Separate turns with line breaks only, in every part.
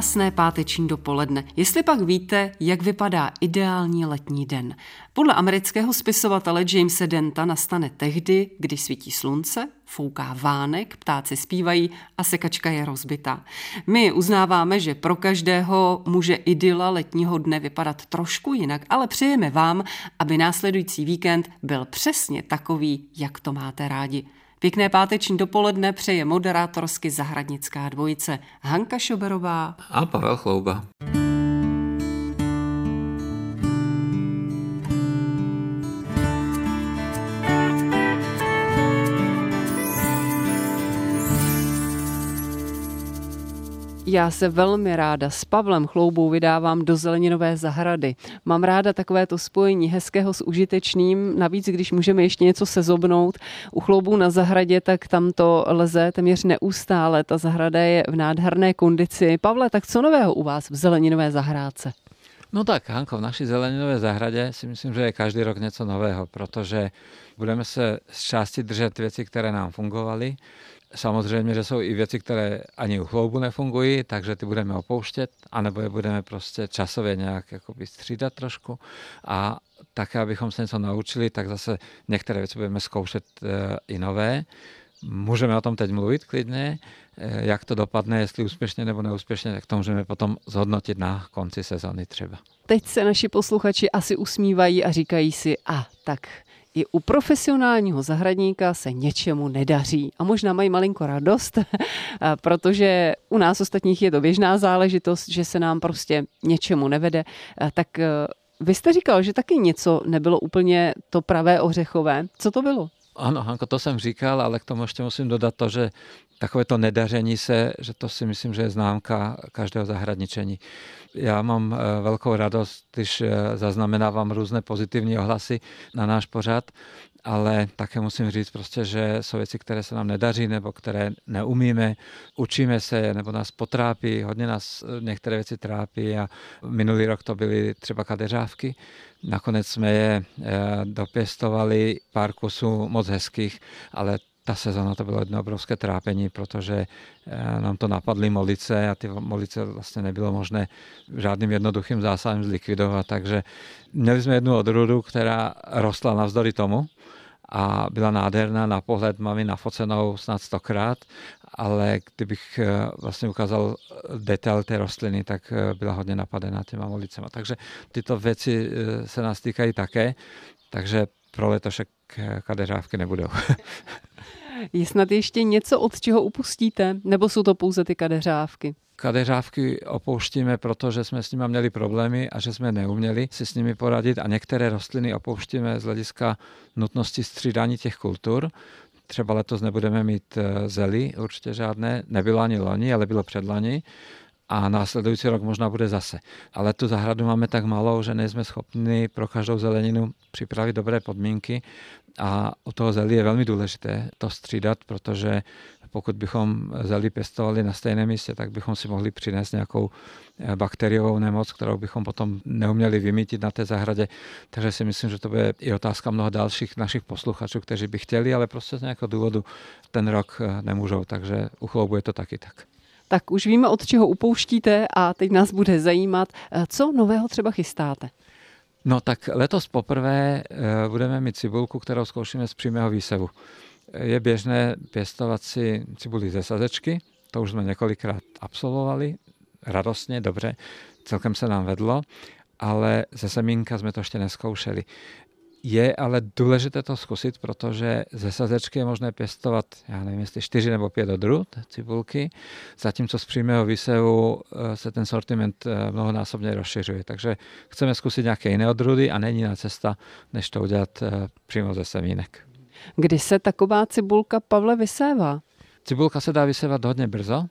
Krásné páteční dopoledne. Jestli pak víte, jak vypadá ideální letní den. Podle amerického spisovatele Jamesa Denta nastane tehdy, když svítí slunce, fouká vánek, ptáci zpívají a sekačka je rozbitá. My uznáváme, že pro každého může idyla letního dne vypadat trošku jinak, ale přejeme vám, aby následující víkend byl přesně takový, jak to máte rádi. Pěkné páteční dopoledne přeje moderátorsky zahradnická dvojice Hanka Šoberová
a Pavel Chlouba.
Já se velmi ráda s Pavlem Chloubou vydávám do zeleninové zahrady. Mám ráda takové to spojení hezkého s užitečným, navíc když můžeme ještě něco sezobnout. U Chloubů na zahradě, tak tam to leze téměř neustále. Ta zahrada je v nádherné kondici. Pavle, tak co nového u vás v zeleninové zahrádce?
No tak, Hanko, v naší zeleninové zahradě si myslím, že je každý rok něco nového, protože budeme se z části držet věci, které nám fungovaly. Samozřejmě, že jsou i věci, které ani u chloubu nefungují, takže ty budeme opouštět, anebo je budeme prostě časově nějak jakoby střídat trošku. A také, abychom se něco naučili, tak zase některé věci budeme zkoušet e, i nové. Můžeme o tom teď mluvit klidně, e, jak to dopadne, jestli úspěšně nebo neúspěšně, tak to můžeme potom zhodnotit na konci sezóny třeba.
Teď se naši posluchači asi usmívají a říkají si, a tak i u profesionálního zahradníka se něčemu nedaří. A možná mají malinko radost, protože u nás ostatních je to běžná záležitost, že se nám prostě něčemu nevede. Tak e, vy jste říkal, že taky něco nebylo úplně to pravé ořechové. Co to bylo?
Ano, Hanko, to jsem říkal, ale k tomu ještě musím dodat to, že takové to nedaření se, že to si myslím, že je známka každého zahradničení. Já mám eh, velkou radost, když eh, zaznamenávám různé pozitivní ohlasy na náš pořad, ale také musím říct prostě, že jsou věci, které se nám nedaří nebo které neumíme, učíme se nebo nás potrápí, hodně nás eh, některé věci trápí a minulý rok to byly třeba kadeřávky. Nakonec jsme je dopěstovali pár kusů moc hezkých, ale ta sezóna to bylo jedno obrovské trápení, protože eh, nám to napadly molice a ty molice vlastně nebylo možné žádným jednoduchým zásahem zlikvidovat, takže měli jsme jednu odrůdu, která rostla navzdory tomu a byla nádherná na pohled, mám ji nafocenou snad stokrát, ale kdybych eh, vlastně ukázal detail té rostliny, tak eh, byla hodně napadená těma molicema. Takže tyto věci se nás týkají také, takže pro letošek kadeřávky nebudou.
Je snad ještě něco, od čeho upustíte? Nebo jsou to pouze ty kadeřávky?
Kadeřávky opouštíme, protože jsme s nimi měli problémy a že jsme neuměli si s nimi poradit a některé rostliny opouštíme z hlediska nutnosti střídání těch kultur. Třeba letos nebudeme mít eh, zely, určitě žádné, nebylo ani loni, ale bylo předlani a následující rok možná bude zase. Ale tu zahradu máme tak malou, že nejsme schopni pro každou zeleninu připravit dobré podmínky a u toho zelí je velmi důležité to střídat, protože pokud bychom zelí pěstovali na stejném místě, tak bychom si mohli přinést nějakou eh, bakteriovou nemoc, kterou bychom potom neuměli vymítit na té zahradě. Takže si myslím, že to bude i otázka mnoha dalších našich posluchačů, kteří by chtěli, ale prostě z nějakého důvodu ten rok eh, nemůžou. Takže u chloubu je to taky tak.
Tak už víme, od čeho upouštíte a teď nás bude zajímat, eh, co nového třeba chystáte.
No tak letos poprvé eh, budeme mít cibulku, kterou zkoušíme z přímého výsevu. Je běžné pěstovat si cibuli ze sazečky, to už jsme několikrát absolvovali, radostně, dobře, celkem se nám vedlo, ale ze semínka jsme to ještě neskoušeli. Je ale důležité to zkusit, protože ze sazečky je možné pěstovat, já nevím, jestli 4 nebo 5 odrůd cibulky, zatímco z přímého výsevu eh, se ten sortiment eh, mnohonásobně rozšiřuje. Takže chceme zkusit nějaké jiné odrůdy a není na cesta, než to udělat eh, přímo ze semínek.
Kdy se taková cibulka, Pavle, vysévá?
Cibulka se dá vysévat hodně brzo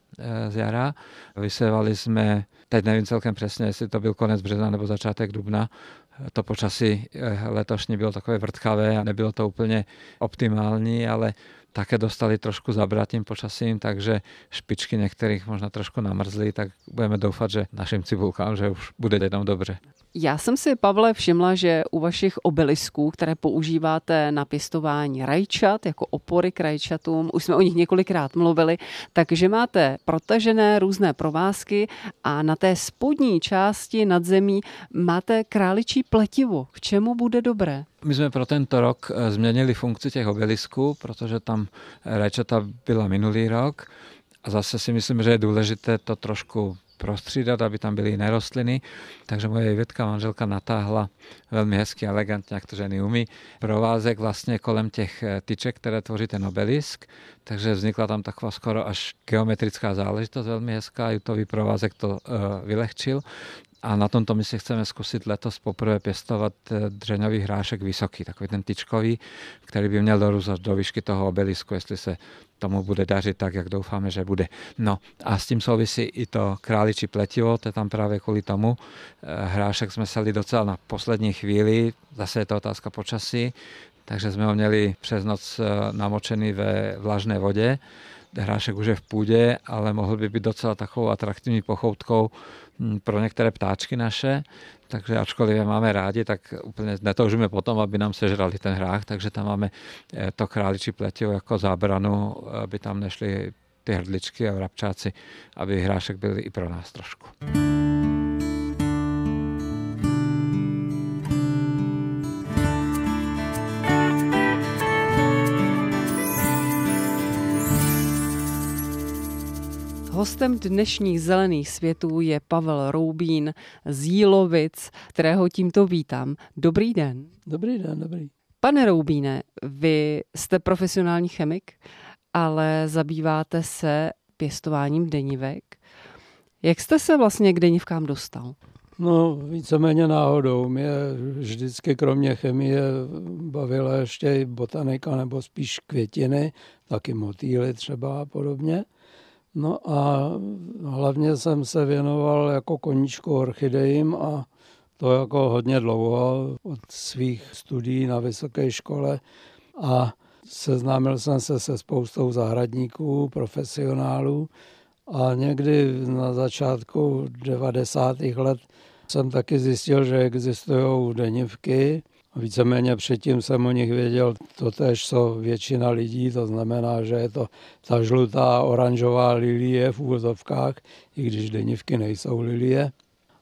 z jara. Vysévali jsme, teď nevím celkem přesně, jestli to byl konec března nebo začátek dubna, to počasí eh, letošní bylo takové vrtkavé a nebylo to úplně optimální, ale také dostali trošku zabrat tím počasím, takže špičky některých možná trošku namrzly, tak budeme doufat, že našim cibulkám, že už bude jenom dobře.
Já jsem si, Pavle, všimla, že u vašich obelisků, které používáte na pěstování rajčat, jako opory k rajčatům, už jsme o nich několikrát mluvili, takže máte protažené různé provázky a na té spodní části nad zemí máte králičí pletivo. K čemu bude dobré?
My jsme pro tento rok eh, změnili funkci těch obelisků, protože tam rajčata byla minulý rok a zase si myslím, že je důležité to trošku prostřídat, aby tam byly jiné rostliny. Takže moje Ivetka manželka natáhla velmi hezky, elegantně, jak to ženy umí, provázek vlastně kolem těch eh, tyček, které tvoří ten obelisk. Takže vznikla tam taková skoro až geometrická záležitost, velmi hezká. Jutový provázek to uh, vylehčil. A na tomto my si chceme zkusit letos poprvé pěstovat eh, dřeňový hrášek vysoký, takový ten tyčkový, který by měl dorůst do výšky toho obelisku, jestli se tomu bude dařit tak, jak doufáme, že bude. No a s tím souvisí i to králičí pletivo, to je tam právě kvůli tomu. Eh, hrášek jsme sali docela na poslední chvíli, zase je to otázka počasí, takže jsme ho měli přes noc eh, namočený ve vlažné vodě. Hrášek už je v půdě, ale mohl by být docela takovou atraktivní pochoutkou hm, pro některé ptáčky naše, takže ačkoliv je máme rádi, tak úplně netoužíme potom, aby nám sežrali ten hrách, takže tam máme eh, to králičí pletivo jako zábranu, aby tam nešly ty hrdličky a vrabčáci, aby hrášek byl i pro nás trošku.
Hostem dnešních zelených světů je Pavel Roubín z Jílovic, kterého tímto vítám. Dobrý den.
Dobrý den, dobrý.
Pane Roubíne, vy jste profesionální chemik, ale zabýváte se pěstováním denivek. Jak jste se vlastně k denivkám dostal?
No, víceméně náhodou. Mě vždycky kromě chemie bavila ještě i botanika nebo spíš květiny, taky motýly třeba a podobně. No a hlavně jsem se věnoval jako koníčku orchidejím a to jako hodně dlouho od svých studií na vysoké škole a seznámil jsem se se spoustou zahradníků, profesionálů a někdy na začátku 90. let jsem taky zjistil, že existují denivky, Víceméně předtím jsem o nich věděl to tež, co většina lidí, to znamená, že je to ta žlutá oranžová lilie v úvozovkách, i když denivky nejsou lilie.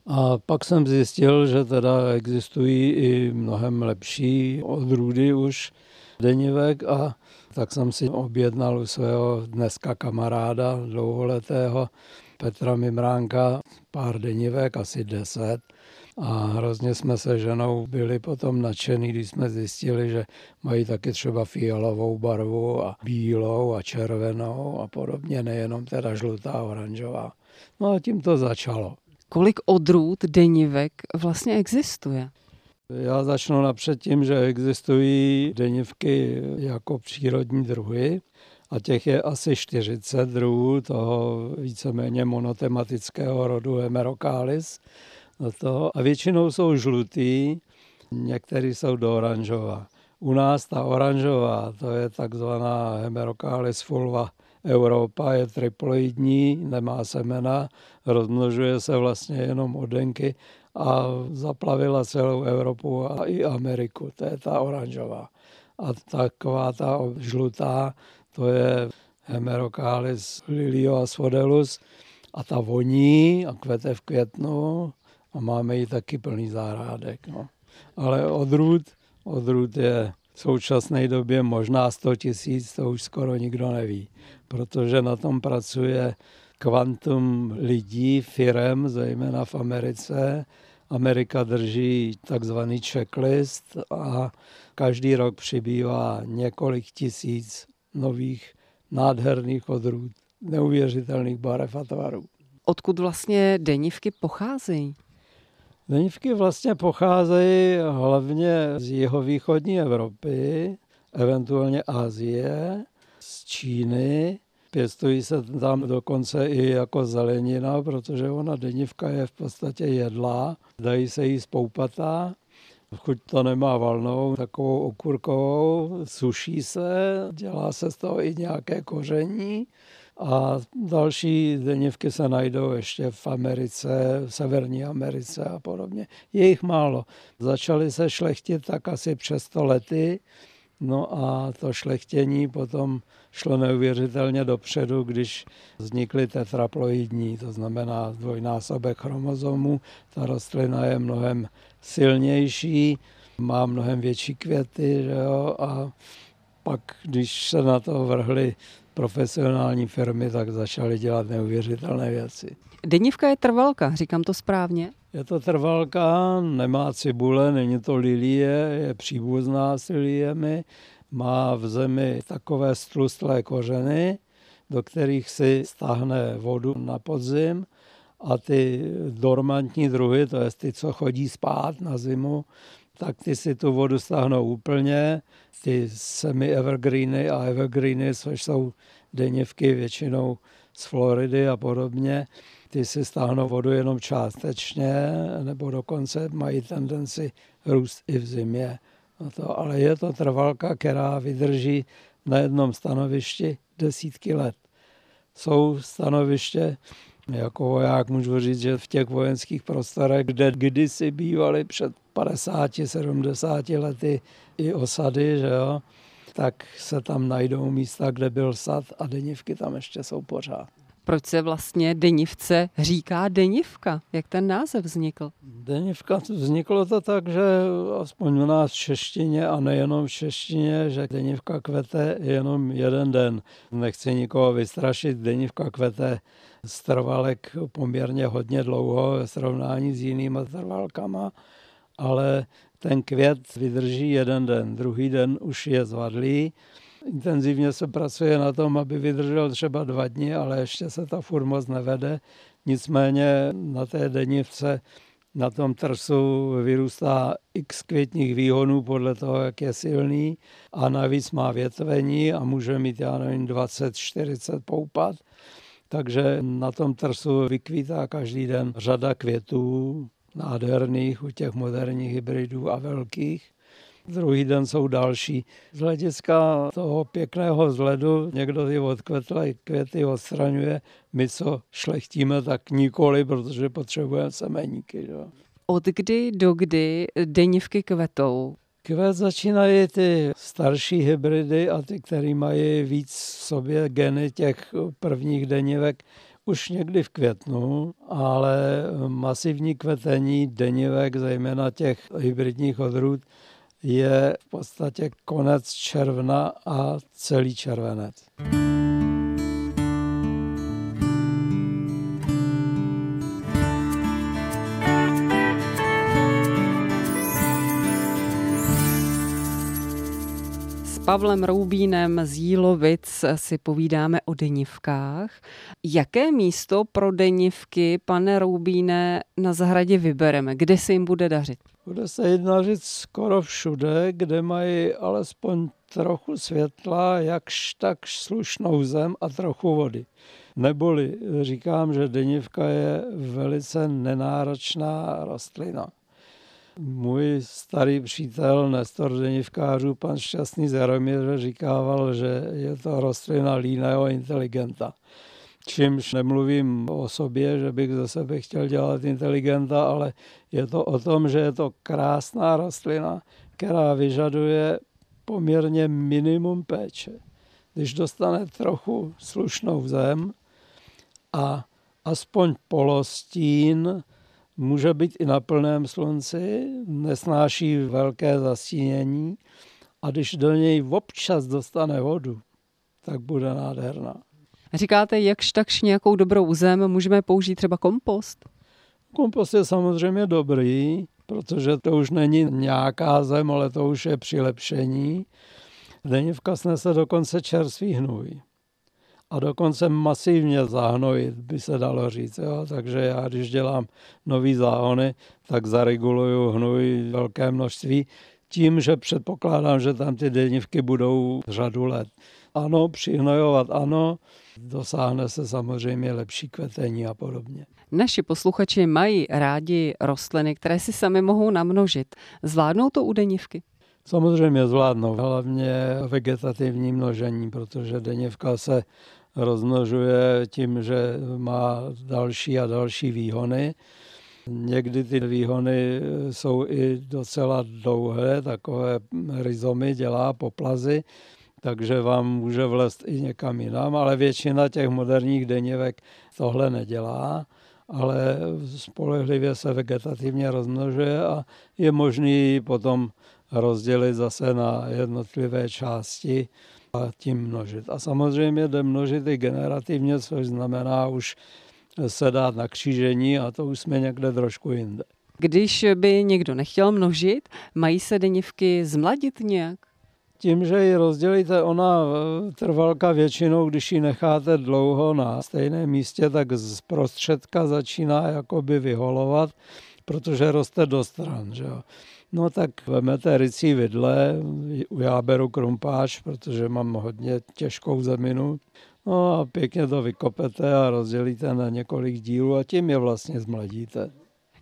A pak jsem zjistil, že teda existují i mnohem lepší odrůdy už denivek a tak jsem si objednal u svého dneska kamaráda dlouholetého Petra Mimránka pár denivek, asi deset. A hrozně jsme se ženou byli potom nadšený, když jsme zjistili, že mají taky třeba fialovou barvu a bílou a červenou a podobně, nejenom teda žlutá a oranžová. No a tím to začalo.
Kolik odrůd denivek vlastně existuje?
Já začnu napřed tím, že existují denivky jako přírodní druhy a těch je asi 40 druhů toho víceméně monotematického rodu Hemerocalis do toho a většinou jsou žlutý, některý jsou do oranžová. U nás ta oranžová, to je takzvaná Hemerocalis fulva Europa, je triploidní, nemá semena, rozmnožuje se vlastně jenom odenky a zaplavila celou Evropu a i Ameriku, to je ta oranžová. A taková ta žlutá, to je Hemerocalis lilioasfodelus a ta voní a kvete v květnu a máme ji taky plný zahrádek. No. Ale odrůd, odrůd je v současné době možná 100 tisíc, to už skoro nikdo neví, protože na tom pracuje kvantum lidí, firem, zejména v Americe. Amerika drží takzvaný checklist a každý rok přibývá několik tisíc nových nádherných odrůd, neuvěřitelných barev a tvarů.
Odkud vlastně denivky pocházejí?
Denivky vlastně pocházejí hlavně z jihovýchodní Evropy, eventuálně Asie, z Číny. Pěstují se tam dokonce i jako zelenina, protože ona denivka je v podstatě jedlá, dají se jí spoupatá. Chuť to nemá valnou, takovou okurkovou, suší se, dělá se z toho i nějaké koření a další denivky se najdou ještě v Americe, v Severní Americe a podobně. Je jich málo. Začaly se šlechtit tak asi přes 100 lety, no a to šlechtění potom šlo neuvěřitelně dopředu, když vznikly tetraploidní, to znamená dvojnásobek chromozomů. Ta rostlina je mnohem silnější, má mnohem větší květy že jo? a pak, když se na to vrhly profesionální firmy, tak začaly dělat neuvěřitelné věci.
Denivka je trvalka, říkám to správně?
Je to trvalka, nemá cibule, není to lilie, je příbuzná s liliemi, má v zemi takové stlustlé kořeny, do kterých si stáhne vodu na podzim a ty dormantní druhy, to je ty, co chodí spát na zimu, tak ty si tu vodu stáhnou úplně. Ty semi-evergreeny a evergreeny, což jsou denivky většinou z Floridy a podobně, ty si stáhnou vodu jenom částečně, nebo dokonce mají tendenci růst i v zimě. No to, ale je to trvalka, která vydrží na jednom stanovišti desítky let. Jsou stanoviště, jako voják můžu říct, že v těch vojenských prostorech, kde kdysi bývaly před 50-70 lety i osady, že jo, tak se tam najdou místa, kde byl sad a denivky tam ještě jsou pořád.
Proč se vlastně denivce říká denivka? Jak ten název vznikl?
Denivka vzniklo to tak, že aspoň u nás v češtině a nejenom v češtině, že denivka kvete jenom jeden den. Nechci nikoho vystrašit, denivka kvete z trvalek poměrně hodně dlouho ve srovnání s jinými trvalkama, ale ten květ vydrží jeden den, druhý den už je zvadlý. Intenzivně se pracuje na tom, aby vydržel třeba dva dny, ale ještě se ta furt nevede. Nicméně na té denivce na tom trsu vyrůstá x květních výhonů podle toho, jak je silný a navíc má větvení a může mít, já nevím, 20-40 poupat. Takže na tom trsu vykvítá každý den řada květů, nádherných u těch moderních hybridů a velkých. Druhý den jsou další. Z hlediska toho pěkného vzhledu někdo ty odkvetlé květy odstraňuje. My, co šlechtíme, tak nikoli, protože potřebujeme semeníky.
Od kdy do kdy denivky kvetou?
Kvet začínají ty starší hybridy a ty, které mají víc v sobě geny těch prvních denivek, už někdy v květnu, ale masivní kvetení denivek, zejména těch hybridních odrůd, je v podstatě konec června a celý červenec.
Pavlem Roubínem z Jílovic si povídáme o denivkách. Jaké místo pro denivky, pane Roubíne, na zahradě vybereme? Kde se jim bude dařit?
Bude se jim skoro všude, kde mají alespoň trochu světla, jakž tak slušnou zem a trochu vody. Neboli říkám, že denivka je velice nenáročná rostlina. Můj starý přítel Nestor Denivkářů, pan Šťastný Zaromír, říkával, že je to rostlina líného inteligenta. Čímž nemluvím o sobě, že bych ze sebe chtěl dělat inteligenta, ale je to o tom, že je to krásná rostlina, která vyžaduje poměrně minimum péče. Když dostane trochu slušnou zem a aspoň polostín, může být i na plném slunci, nesnáší velké zastínění a když do něj občas dostane vodu, tak bude nádherná.
Říkáte, jakž takž nějakou dobrou zem můžeme použít třeba kompost?
Kompost je samozřejmě dobrý, protože to už není nějaká zem, ale to už je přilepšení. Denivka snese dokonce čerstvý hnůj a dokonce masivně zahnojit, by se dalo říct. Jo? Takže já, když dělám nový záhony, tak zareguluju hnůj velké množství, tím, že předpokládám, že tam ty denivky budou řadu let. Ano, přihnojovat ano, dosáhne se samozřejmě lepší kvetení a podobně.
Naši posluchači mají rádi rostliny, které si sami mohou namnožit. Zvládnou to u denivky?
Samozřejmě zvládnou, hlavně vegetativní množení, protože denivka se rozmnožuje tím, že má další a další výhony. Někdy ty výhony jsou i docela dlouhé, takové rizomy dělá poplazy, takže vám může vlezt i někam jinam, ale většina těch moderních denivek tohle nedělá, ale spolehlivě se vegetativně rozmnožuje a je možný potom rozdělit zase na jednotlivé části a tím množit. A samozřejmě jde množit i generativně, což znamená už se dát na křížení a to už jsme někde trošku jinde.
Když by někdo nechtěl množit, mají se denivky zmladit nějak?
Tím, že ji rozdělíte, ona e, trvalka většinou, když ji necháte dlouho na stejném místě, tak z prostředka začíná jakoby vyholovat, protože roste do stran. Že jo. No tak vemete rycí vidle, já beru krumpáč, protože mám hodně těžkou zeminu, no a pěkně to vykopete a rozdělíte na několik dílů a tím je vlastně zmladíte.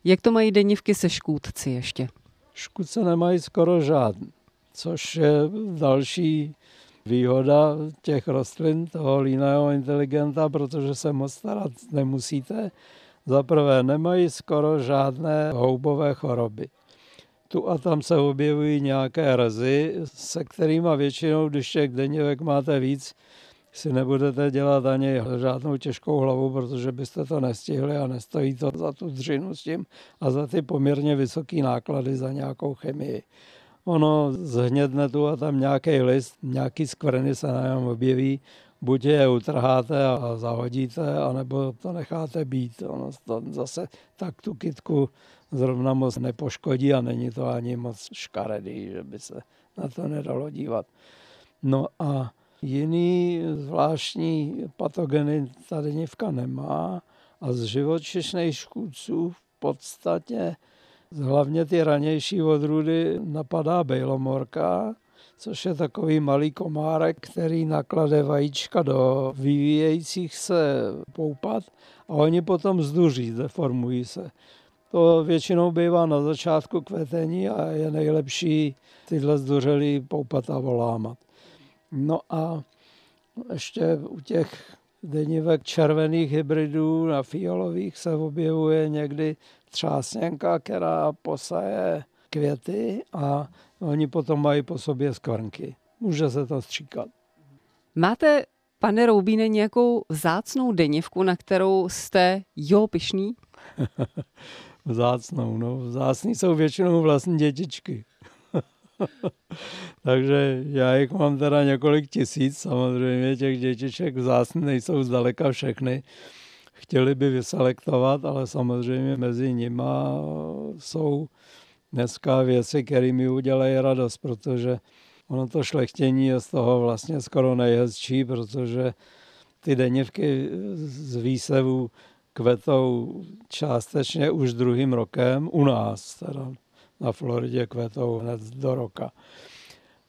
Jak to mají denivky se škůdci ještě?
Škůdce nemají skoro žádný, což je další výhoda těch rostlin, toho líného inteligenta, protože se moc starat nemusíte. Za prvé nemají skoro žádné houbové choroby. Tu a tam se objevují nějaké rezy, se kterými většinou, když těch denněvek máte víc, si nebudete dělat ani žádnou těžkou hlavu, protože byste to nestihli a nestojí to za tu dřinu s tím a za ty poměrně vysoké náklady za nějakou chemii. Ono zhnědne tu a tam nějaký list, nějaký skvrny se na něm objeví, buď je utrháte a zahodíte, anebo to necháte být. Ono to zase tak tu kitku zrovna moc nepoškodí a není to ani moc škaredý, že by se na to nedalo dívat. No a jiný zvláštní patogeny ta denivka nemá a z živočišných škůdců v podstatě hlavně ty ranější odrůdy napadá bejlomorka, což je takový malý komárek, který naklade vajíčka do vyvíjejících se poupat a oni potom zduří, deformují se. To většinou bývá na začátku kvetení a je nejlepší tyhle zduřelý poupata volámat. No a ještě u těch denivek červených hybridů na fialových se objevuje někdy třásněnka, která posaje květy a oni potom mají po sobě skvrnky. Může se to stříkat.
Máte, pane Roubíne, nějakou vzácnou denivku, na kterou jste jo pišný?
vzácnou. No. Vzácný jsou většinou vlastní dětičky. Takže já jich mám teda několik tisíc, samozřejmě těch dětiček vzácný nejsou zdaleka všechny. Chtěli by vyselektovat, ale samozřejmě mezi nima jsou dneska věci, které mi udělají radost, protože ono to šlechtění je z toho vlastně skoro nejhezčí, protože ty denivky z výsevu kvetou částečně už druhým rokem u nás, teda na Floridě kvetou hned do roka.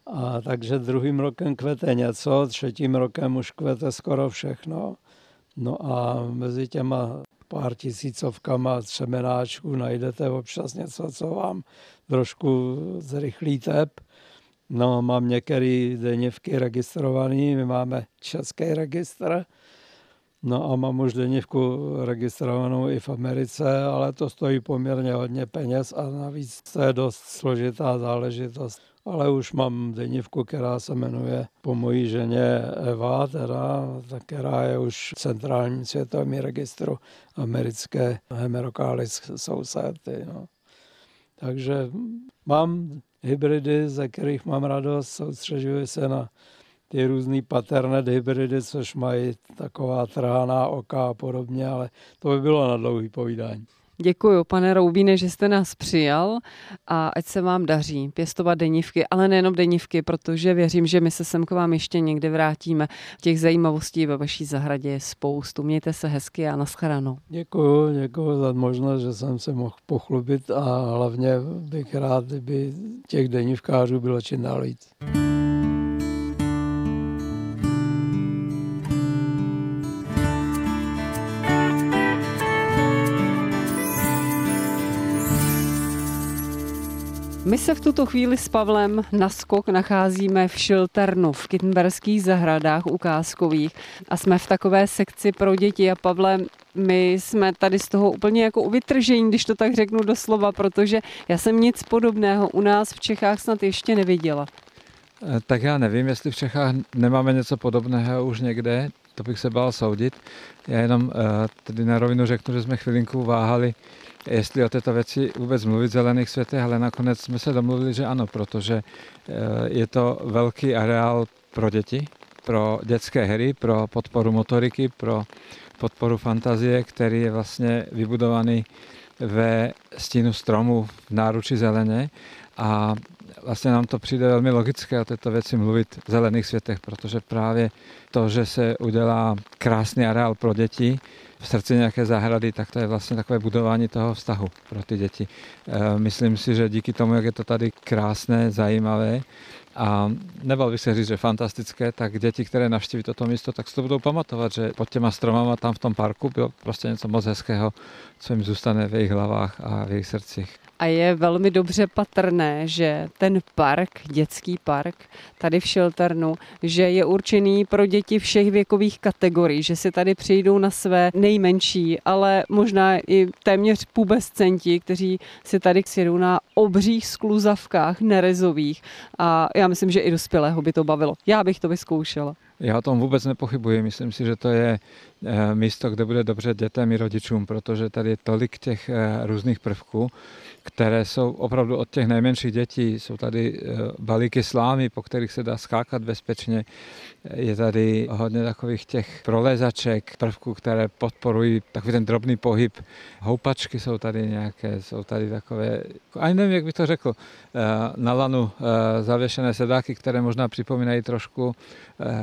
A takže druhým rokem kvete něco, třetím rokem už kvete skoro všechno. No a mezi těma pár tisícovkama třemenáčků najdete občas něco, co vám trošku zrychlí tep. No, mám některé denivky registrované, my máme český registr, No a mám už denivku registrovanou i v Americe, ale to stojí poměrně hodně peněz a navíc to je dost složitá záležitost. Ale už mám denivku, která se jmenuje po mojí ženě Eva, teda, která je už v centrálním světovém registru americké Hemerocalis Society. No. Takže mám hybridy, ze kterých mám radost, soustředuji se na ty různý paternet hybridy, což mají taková trhaná oka a podobně, ale to by bylo na dlouhý povídání.
Děkuji, pane Roubíne, že jste nás přijal a ať se vám daří pěstovat denívky, ale nejenom denívky, protože věřím, že my se sem k vám ještě někdy vrátíme. Těch zajímavostí ve vaší zahradě je spoustu. Mějte se hezky a naschledanou.
Děkuji, děkuji za možnost, že jsem se mohl pochlubit a hlavně bych rád, kdyby těch denívkářů bylo čím dál víc.
My se v tuto chvíli s Pavlem na skok nacházíme v Šilternu, v Kittenberských zahradách ukázkových. A jsme v takové sekci pro děti. A Pavle, my jsme tady z toho úplně jako u vytržení, když to tak řeknu doslova, protože já jsem nic podobného u nás v Čechách snad ještě neviděla.
Eh, tak já nevím, jestli v Čechách nemáme něco podobného už někde, to bych se bál soudit. Já jenom eh, tedy na rovinu řeknu, že jsme chvilinku váhali, jestli o této věci vůbec mluvit v zelených světech, ale nakonec jsme se domluvili, že ano, protože eh, je to velký areál pro děti, pro dětské hry, pro podporu motoriky, pro podporu fantazie, který je vlastně vybudovaný ve stínu stromu v náruči zeleně a vlastně nám to přijde velmi logické o této věci mluvit v zelených světech, protože právě to, že se udělá krásný areál pro děti, v srdci nějaké zahrady, tak to je vlastně takové budování toho vztahu pro ty děti. E, myslím si, že díky tomu, jak je to tady krásné, zajímavé a nebal bych se říct, že fantastické, tak děti, které navštíví toto místo, tak si to budou pamatovat, že pod těma stromama tam v tom parku bylo prostě něco moc hezkého, co jim zůstane v jejich hlavách a v jejich srdcích.
A je velmi dobře patrné, že ten park, dětský park tady v Šilternu, že je určený pro děti všech věkových kategorií, že si tady přijdou na své nejmenší, ale možná i téměř pubescenti, kteří si tady sjedou na obřích skluzavkách nerezových a já myslím, že i dospělého by to bavilo. Já bych to vyzkoušela.
Já o tom vůbec nepochybuji. Myslím si, že to je místo, kde bude dobře dětem i rodičům, protože tady je tolik těch eh, různých prvků, které jsou opravdu od těch nejmenších dětí. Jsou tady eh, balíky slámy, po kterých se dá skákat bezpečně. Je tady hodně takových těch prolezaček, prvků, které podporují takový ten drobný pohyb. Houpačky jsou tady nějaké, jsou tady takové, ani nevím, jak bych to řekl, na lanu zavěšené sedáky, které možná připomínají trošku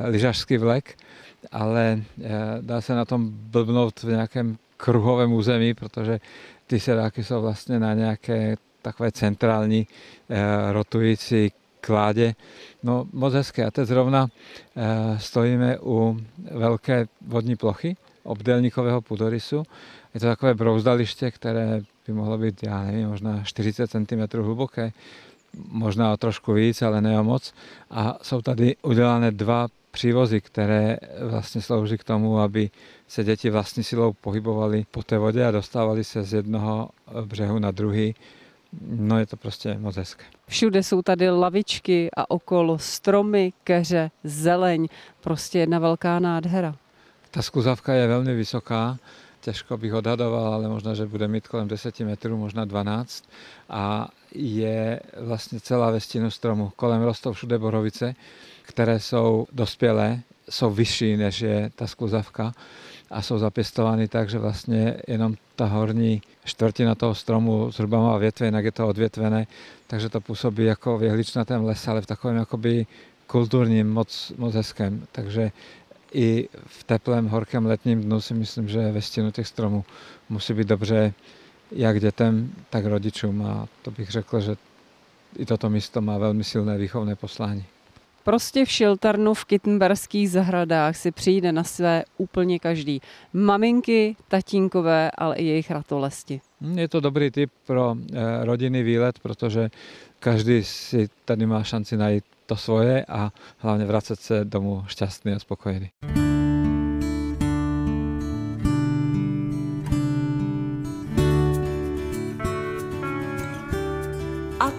lyžařský vlek, ale eh, dá se na tom blbnout v nějakém kruhovém území, protože ty sedáky jsou vlastně na nějaké takové centrální eh, rotující kládě. No moc hezké. A teď zrovna eh, stojíme u velké vodní plochy obdélníkového půdorysu. Je to takové brouzdaliště, které by mohlo být, já nevím, možná 40 cm hluboké, možná o trošku víc, ale ne o moc. A jsou tady udělané dva přívozy, které vlastně slouží k tomu, aby se děti vlastní silou pohybovali po té vodě a dostávali se z jednoho břehu na druhý. No je to prostě moc hezké.
Všude jsou tady lavičky a okolo stromy, keře, zeleň. Prostě jedna velká nádhera.
Ta skluzavka je velmi vysoká, těžko bych odhadoval, ale možná, že bude mít kolem 10 metrů, možná 12. A je vlastně celá ve stínu stromu. Kolem rostou všude borovice které jsou dospělé, jsou vyšší než je ta skluzavka a jsou zapěstovány tak, že vlastně jenom ta horní čtvrtina toho stromu zhruba má větve, jinak je to odvětvené, takže to působí jako v jehličnatém lese, ale v takovém jakoby kulturním, moc, moc hezkém. Takže i v teplém, horkém letním dnu si myslím, že ve stěnu těch stromů musí být dobře jak dětem, tak rodičům a to bych řekl, že i toto místo má velmi silné výchovné poslání.
Prostě v Šiltarnu v Kittenberských zahradách si přijde na své úplně každý. Maminky, tatínkové, ale i jejich ratolesti.
Hmm, je to dobrý tip pro eh, rodinný výlet, protože každý si tady má šanci najít to svoje a hlavně vracet se domů šťastný a spokojený.